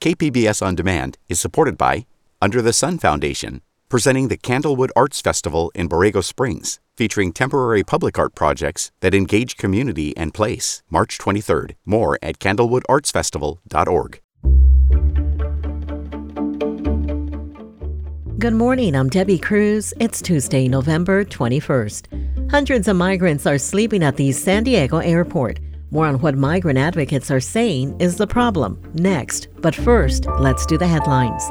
KPBS On Demand is supported by Under the Sun Foundation, presenting the Candlewood Arts Festival in Borrego Springs, featuring temporary public art projects that engage community and place. March 23rd. More at candlewoodartsfestival.org. Good morning. I'm Debbie Cruz. It's Tuesday, November 21st. Hundreds of migrants are sleeping at the San Diego airport. More on what migrant advocates are saying is the problem next. But first, let's do the headlines.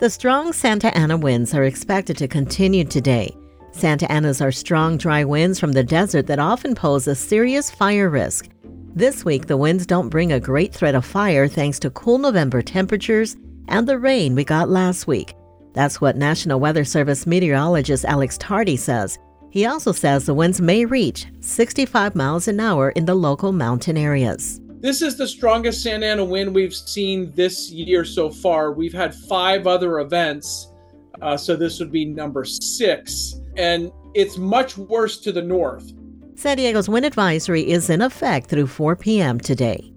The strong Santa Ana winds are expected to continue today. Santa Anas are strong, dry winds from the desert that often pose a serious fire risk. This week, the winds don't bring a great threat of fire thanks to cool November temperatures and the rain we got last week. That's what National Weather Service meteorologist Alex Tardy says. He also says the winds may reach 65 miles an hour in the local mountain areas. This is the strongest Santa Ana wind we've seen this year so far. We've had five other events, uh, so this would be number six, and it's much worse to the north. San Diego's wind advisory is in effect through 4 p.m. today.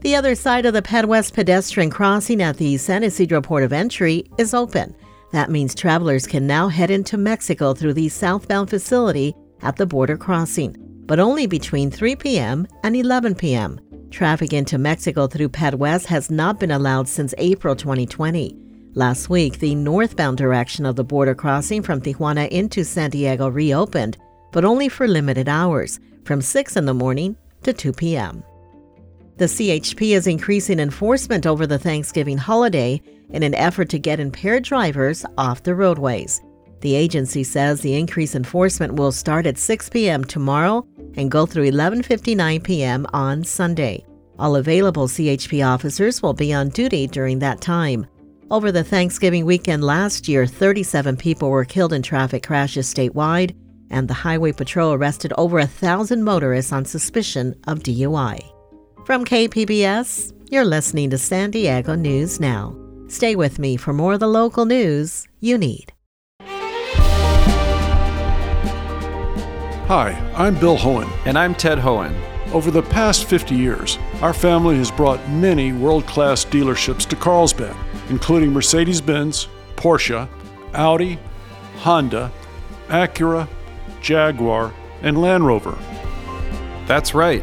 The other side of the Ped West pedestrian crossing at the San Ysidro port of entry is open. That means travelers can now head into Mexico through the southbound facility at the border crossing, but only between 3 p.m. and 11 p.m. Traffic into Mexico through West has not been allowed since April 2020. Last week, the northbound direction of the border crossing from Tijuana into San Diego reopened, but only for limited hours, from 6 in the morning to 2 p.m. The CHP is increasing enforcement over the Thanksgiving holiday in an effort to get impaired drivers off the roadways. The agency says the increased enforcement will start at 6 p.m. tomorrow and go through 11:59 p.m. on Sunday. All available CHP officers will be on duty during that time. Over the Thanksgiving weekend last year, 37 people were killed in traffic crashes statewide, and the Highway Patrol arrested over a thousand motorists on suspicion of DUI. From KPBS, you're listening to San Diego News Now. Stay with me for more of the local news you need. Hi, I'm Bill Hoehn. And I'm Ted Hoehn. Over the past 50 years, our family has brought many world class dealerships to Carlsbad, including Mercedes Benz, Porsche, Audi, Honda, Acura, Jaguar, and Land Rover. That's right.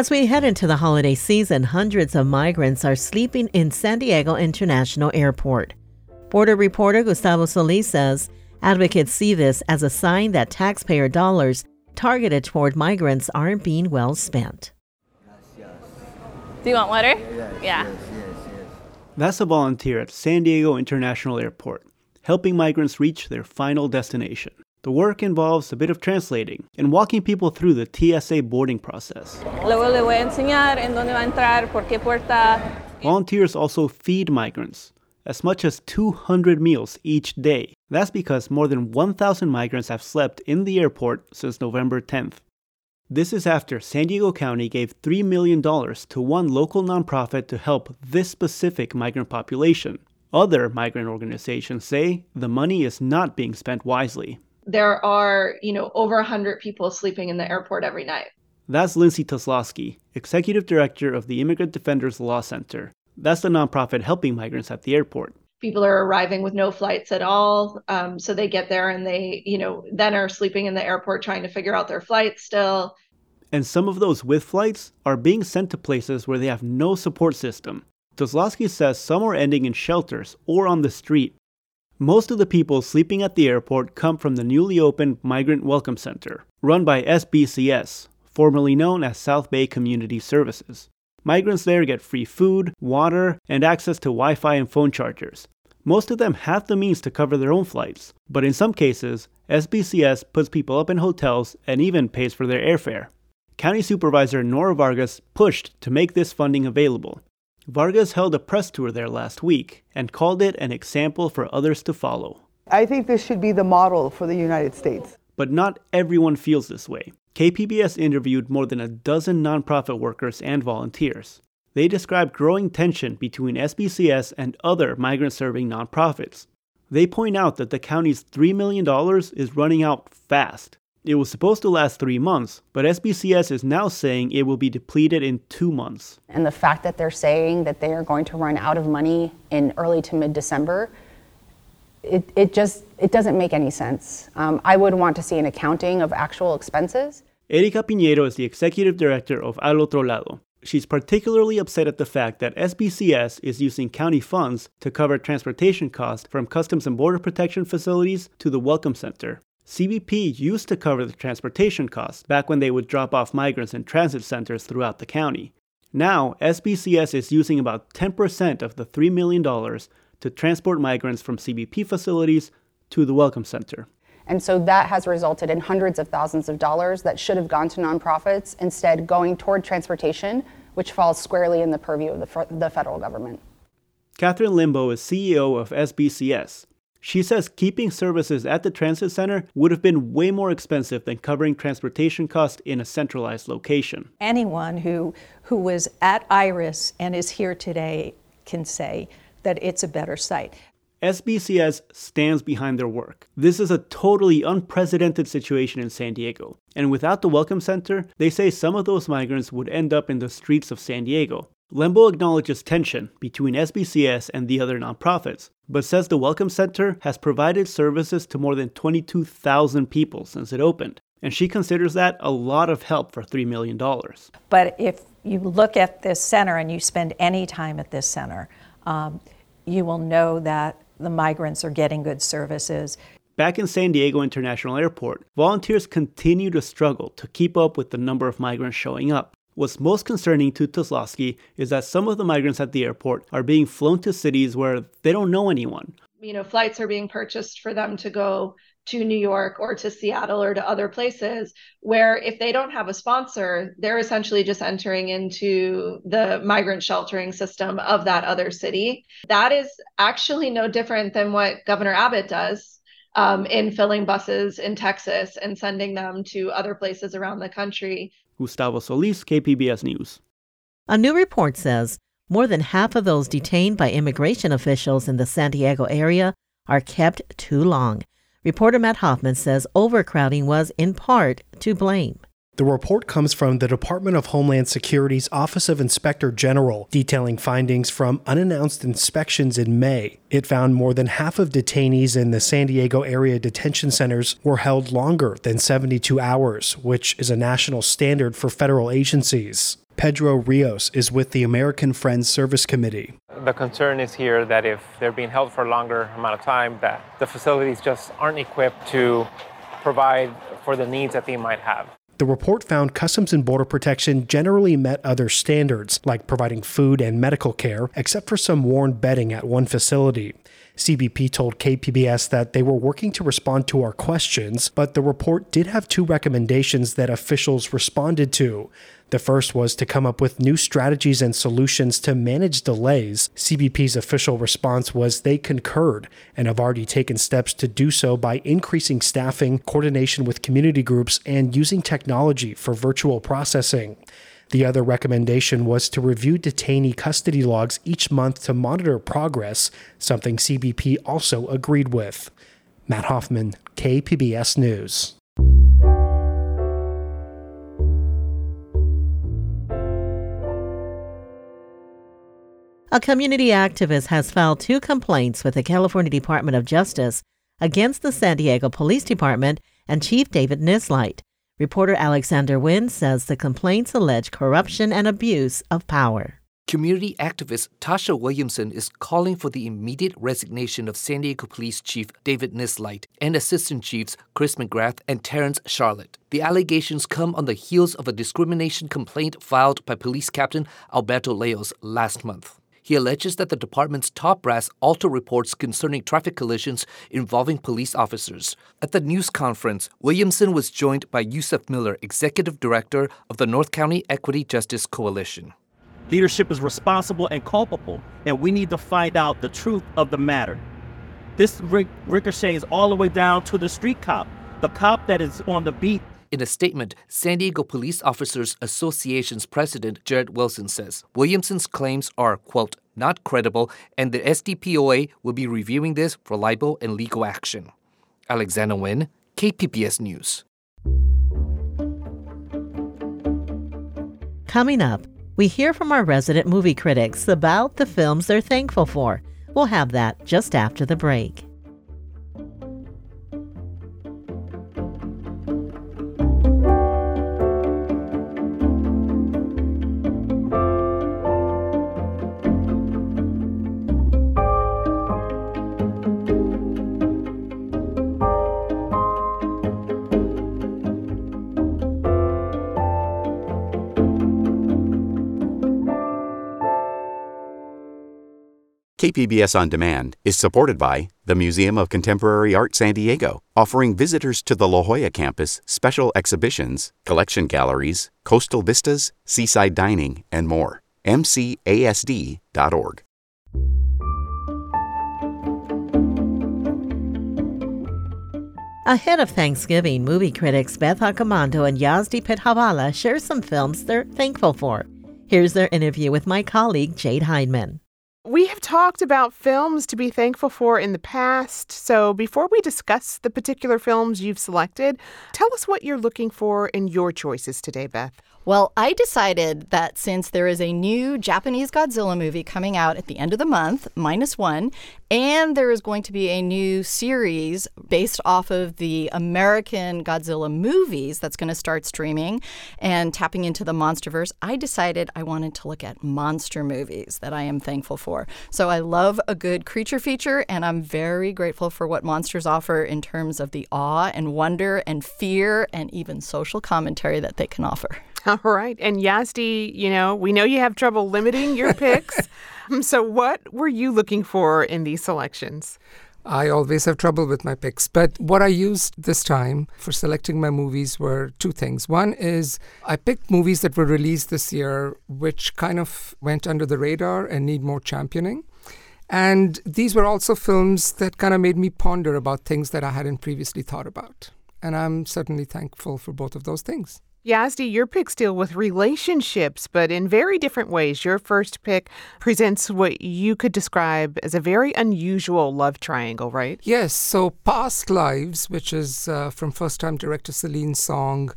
As we head into the holiday season, hundreds of migrants are sleeping in San Diego International Airport. Border reporter Gustavo Solis says advocates see this as a sign that taxpayer dollars targeted toward migrants aren't being well spent. Do you want water? yeah. Yes, yes, That's a volunteer at San Diego International Airport, helping migrants reach their final destination. The work involves a bit of translating and walking people through the TSA boarding process. Luego le voy a enseñar en dónde va a entrar, por qué puerta. Volunteers also feed migrants, as much as 200 meals each day. That's because more than 1,000 migrants have slept in the airport since November 10th. This is after San Diego County gave $3 million to one local nonprofit to help this specific migrant population. Other migrant organizations say the money is not being spent wisely there are, you know, over 100 people sleeping in the airport every night. That's Lindsay Toczylowski, Executive Director of the Immigrant Defenders Law Center. That's the nonprofit helping migrants at the airport. People are arriving with no flights at all. Um, so they get there and they, you know, then are sleeping in the airport trying to figure out their flights still. And some of those with flights are being sent to places where they have no support system. Toczylowski says some are ending in shelters or on the street most of the people sleeping at the airport come from the newly opened Migrant Welcome Center, run by SBCS, formerly known as South Bay Community Services. Migrants there get free food, water, and access to Wi Fi and phone chargers. Most of them have the means to cover their own flights, but in some cases, SBCS puts people up in hotels and even pays for their airfare. County Supervisor Nora Vargas pushed to make this funding available. Vargas held a press tour there last week and called it an example for others to follow. I think this should be the model for the United States. But not everyone feels this way. KPBS interviewed more than a dozen nonprofit workers and volunteers. They described growing tension between SBCS and other migrant serving nonprofits. They point out that the county's $3 million is running out fast. It was supposed to last three months, but SBCS is now saying it will be depleted in two months. And the fact that they're saying that they are going to run out of money in early to mid December, it, it just it doesn't make any sense. Um, I would want to see an accounting of actual expenses. Erika Pinheiro is the executive director of Al Otro Lado. She's particularly upset at the fact that SBCS is using county funds to cover transportation costs from Customs and Border Protection facilities to the Welcome Center. CBP used to cover the transportation costs back when they would drop off migrants in transit centers throughout the county. Now, SBCS is using about 10% of the $3 million to transport migrants from CBP facilities to the Welcome Center. And so that has resulted in hundreds of thousands of dollars that should have gone to nonprofits, instead going toward transportation, which falls squarely in the purview of the, the federal government. Catherine Lembo is CEO of SBCS, she says keeping services at the transit center would have been way more expensive than covering transportation costs in a centralized location. Anyone who, who was at IRIS and is here today can say that it's a better site. SBCS stands behind their work. This is a totally unprecedented situation in San Diego. And without the Welcome Center, they say some of those migrants would end up in the streets of San Diego. Lembo acknowledges tension between SBCS and the other nonprofits, but says the Welcome Center has provided services to more than 22,000 people since it opened, and she considers that a lot of help for $3 million. But if you look at this center and you spend any time at this center, um, you will know that the migrants are getting good services. Back in San Diego International Airport, volunteers continue to struggle to keep up with the number of migrants showing up. What's most concerning to Toczylowski is that some of the migrants at the airport are being flown to cities where they don't know anyone. You know, flights are being purchased for them to go to New York or to Seattle or to other places where if they don't have a sponsor, they're essentially just entering into the migrant sheltering system of that other city. That is actually no different than what Governor Abbott does um, in filling buses in Texas and sending them to other places around the country. Gustavo Solis, KPBS News. A new report says more than half of those detained by immigration officials in the San Diego area are kept too long. Reporter Matt Hoffman says overcrowding was in part to blame. The report comes from the Department of Homeland Security's Office of Inspector General, detailing findings from unannounced inspections in May. It found more than half of detainees in the San Diego area detention centers were held longer than 72 hours, which is a national standard for federal agencies. Pedro Rios is with the American Friends Service Committee. The concern is here that if they're being held for a longer amount of time, that the facilities just aren't equipped to provide for the needs that they might have. The report found Customs and Border Protection generally met other standards, like providing food and medical care, except for some worn bedding at one facility. CBP told KPBS that they were working to respond to our questions, but the report did have two recommendations that officials responded to. The first was to come up with new strategies and solutions to manage delays. CBP's official response was they concurred and have already taken steps to do so by increasing staffing, coordination with community groups, and using technology for virtual processing. The other recommendation was to review detainee custody logs each month to monitor progress, something CBP also agreed with. Matt Hoffman, KPBS News. A community activist has filed two complaints with the California Department of Justice against the San Diego Police Department and Chief David Nisleit. Reporter Alexander Nguyen says the complaints allege corruption and abuse of power. Community activist Tasha Williamson is calling for the immediate resignation of San Diego Police Chief David Nisleit and Assistant Chiefs Chris McGrath and Terrence Charlot. The allegations come on the heels of a discrimination complaint filed by Police Captain Alberto Leos last month. He alleges that the department's top brass also reports concerning traffic collisions involving police officers. At the news conference, Williamson was joined by Yusef Miller, executive director of the North County Equity Justice Coalition. Leadership is responsible and culpable, and we need to find out the truth of the matter. This ricochets all the way down to the street cop, the cop that is on the beat. In a statement, San Diego Police Officers Association's president, Jared Wilson, says Williamson's claims are, quote, not credible, and the SDPOA will be reviewing this for libel and legal action. Alexander Nguyen, KPBS News. Coming up, we hear from our resident movie critics about the films they're thankful for. We'll have that just after the break. KPBS On Demand is supported by the Museum of Contemporary Art San Diego, offering visitors to the La Jolla campus special exhibitions, collection galleries, coastal vistas, seaside dining, and more. MCASD.org. Ahead of Thanksgiving, movie critics Beth Accomando and Yazdi Pithavala share some films they're thankful for. Here's their interview with my colleague Jade Hindman. We have talked about films to be thankful for in the past. So before we discuss the particular films you've selected, tell us what you're looking for in your choices today, Beth. Well, I decided that since there is a new Japanese Godzilla movie coming out at the end of the month, minus one, and there is going to be a new series based off of the American Godzilla movies that's going to start streaming and tapping into the Monsterverse, I decided I wanted to look at monster movies that I am thankful for. So I love a good creature feature, and I'm very grateful for what monsters offer in terms of the awe and wonder and fear and even social commentary that they can offer. All right. And Yazdi, you know, we know you have trouble limiting your picks. Um, so, what were you looking for in these selections? I always have trouble with my picks, but what I used this time for selecting my movies were two things. One is I picked movies that were released this year, which kind of went under the radar and need more championing. And these were also films that kind of made me ponder about things that I hadn't previously thought about. And I'm certainly thankful for both of those things. Yazdi, your picks deal with relationships, but in very different ways. Your first pick presents what you could describe as a very unusual love triangle, right? Yes. So, Past Lives, which is uh, from first time director Celine Song,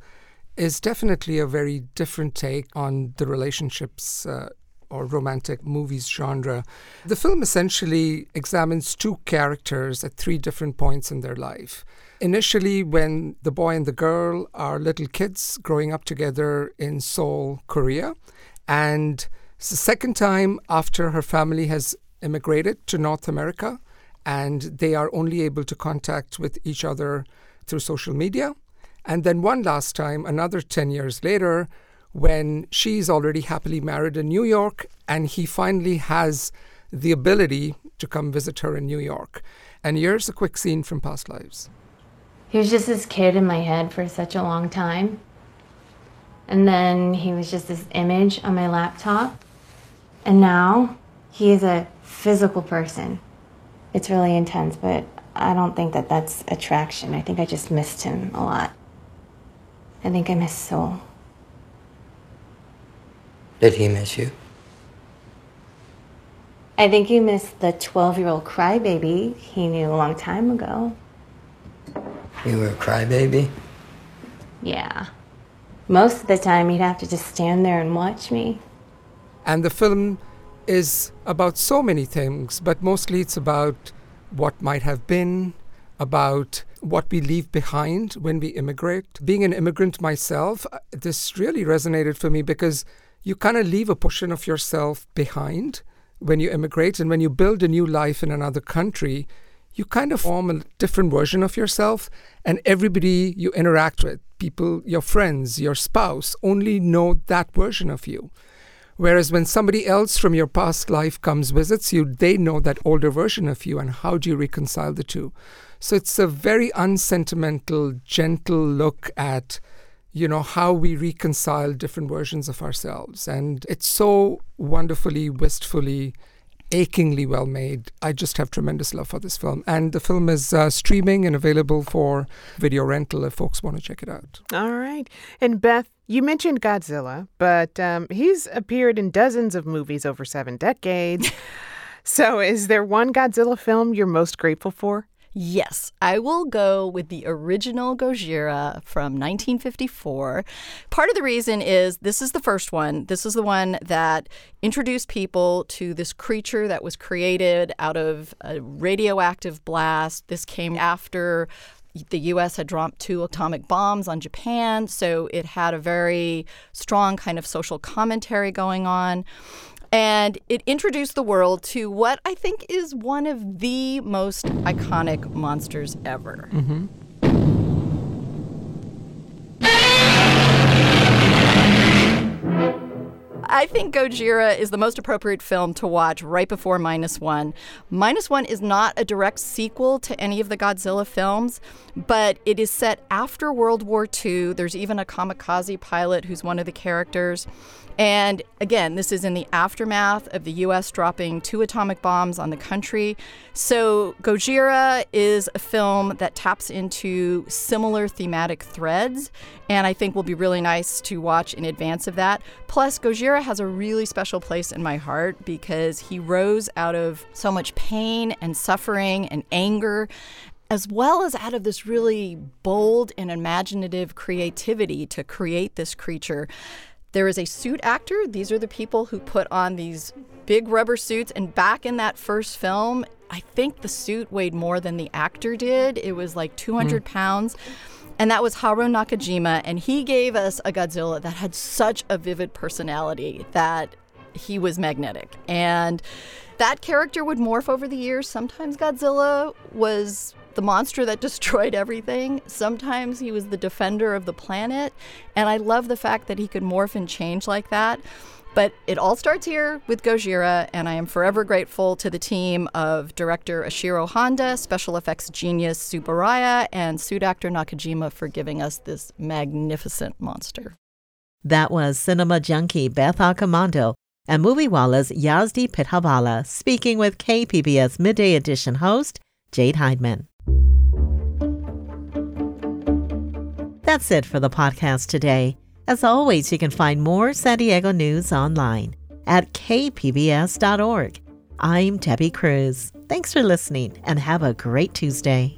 is definitely a very different take on the relationships. Uh, or romantic movies genre. The film essentially examines two characters at three different points in their life initially when the boy and the girl are little kids growing up together in Seoul, Korea. And it's the second time after her family has immigrated to North America and they are only able to contact with each other through social media. And then one last time, another 10 years later, when she's already happily married in New York and he finally has the ability to come visit her in New York. And here's a quick scene from Past Lives. He was just this kid in my head for such a long time. And then he was just this image on my laptop. And now he is a physical person. It's really intense, but I don't think that that's attraction. I think I just missed him a lot. I think I miss Seoul. Did he miss you? I think he missed the 12 year old crybaby he knew a long time ago. You were a crybaby? Yeah. Most of the time, he'd have to just stand there and watch me. And the film is about so many things, but mostly it's about what might have been, about what we leave behind when we immigrate. Being an immigrant myself, uh, this really resonated for me because you kind of leave a portion of yourself behind when you immigrate. And when you build a new life in another country, you kind of form a different version of yourself, and everybody you interact with, people, your friends, your spouse, only know that version of you. Whereas when somebody else from your past life comes visits you, they know that older version of you, and how do you reconcile the two? So it's a very unsentimental, gentle look at you know how we reconcile different versions of ourselves and it's so wonderfully wistfully achingly well made. I just have tremendous love for this film. And the film is uh, streaming and available for video rental if folks want to check it out. All right. And beth you mentioned godzilla but um, he's appeared in dozens of movies over seven decades. So is there one godzilla film you're most grateful for Yes, I will go with the original Gojira from 1954. Part of the reason is this is the first one. This is the one that introduced people to this creature that was created out of a radioactive blast. This came after the US had dropped two atomic bombs on Japan, so it had a very strong kind of social commentary going on. And it introduced the world to what I think is one of the most iconic monsters ever. Mm-hmm. I think Gojira is the most appropriate film to watch right before Minus One. Minus One is not a direct sequel to any of the Godzilla films, but it is set after World War II. There's even a kamikaze pilot who's one of the characters. And again, this is in the aftermath of the US dropping two atomic bombs on the country. So, Gojira is a film that taps into similar thematic threads, and I think will be really nice to watch in advance of that. Plus, Gojira has a really special place in my heart because he rose out of so much pain and suffering and anger as well as out of this really bold and imaginative creativity to create this creature there is a suit actor. These are the people who put on these big rubber suits. And back in that first film, I think the suit weighed more than the actor did. It was like 200 mm. pounds. And that was Haruo Nakajima. And he gave us a Godzilla that had such a vivid personality that he was magnetic. And that character would morph over the years. Sometimes Godzilla was the monster that destroyed everything. Sometimes he was the defender of the planet. And I love the fact that he could morph and change like that. But it all starts here with Gojira, and I am forever grateful to the team of director Ishiro Honda, special effects genius Tsuburaya, and suit actor Nakajima for giving us this magnificent monster. That was cinema junkie Beth Accomando and Moviewalla's Yazdi Pithavala speaking with KPBS Midday Edition host Jade Hindman. That's it for the podcast today. As always, you can find more San Diego news online at kpbs.org. I'm Debbie Cruz. Thanks for listening and have a great Tuesday.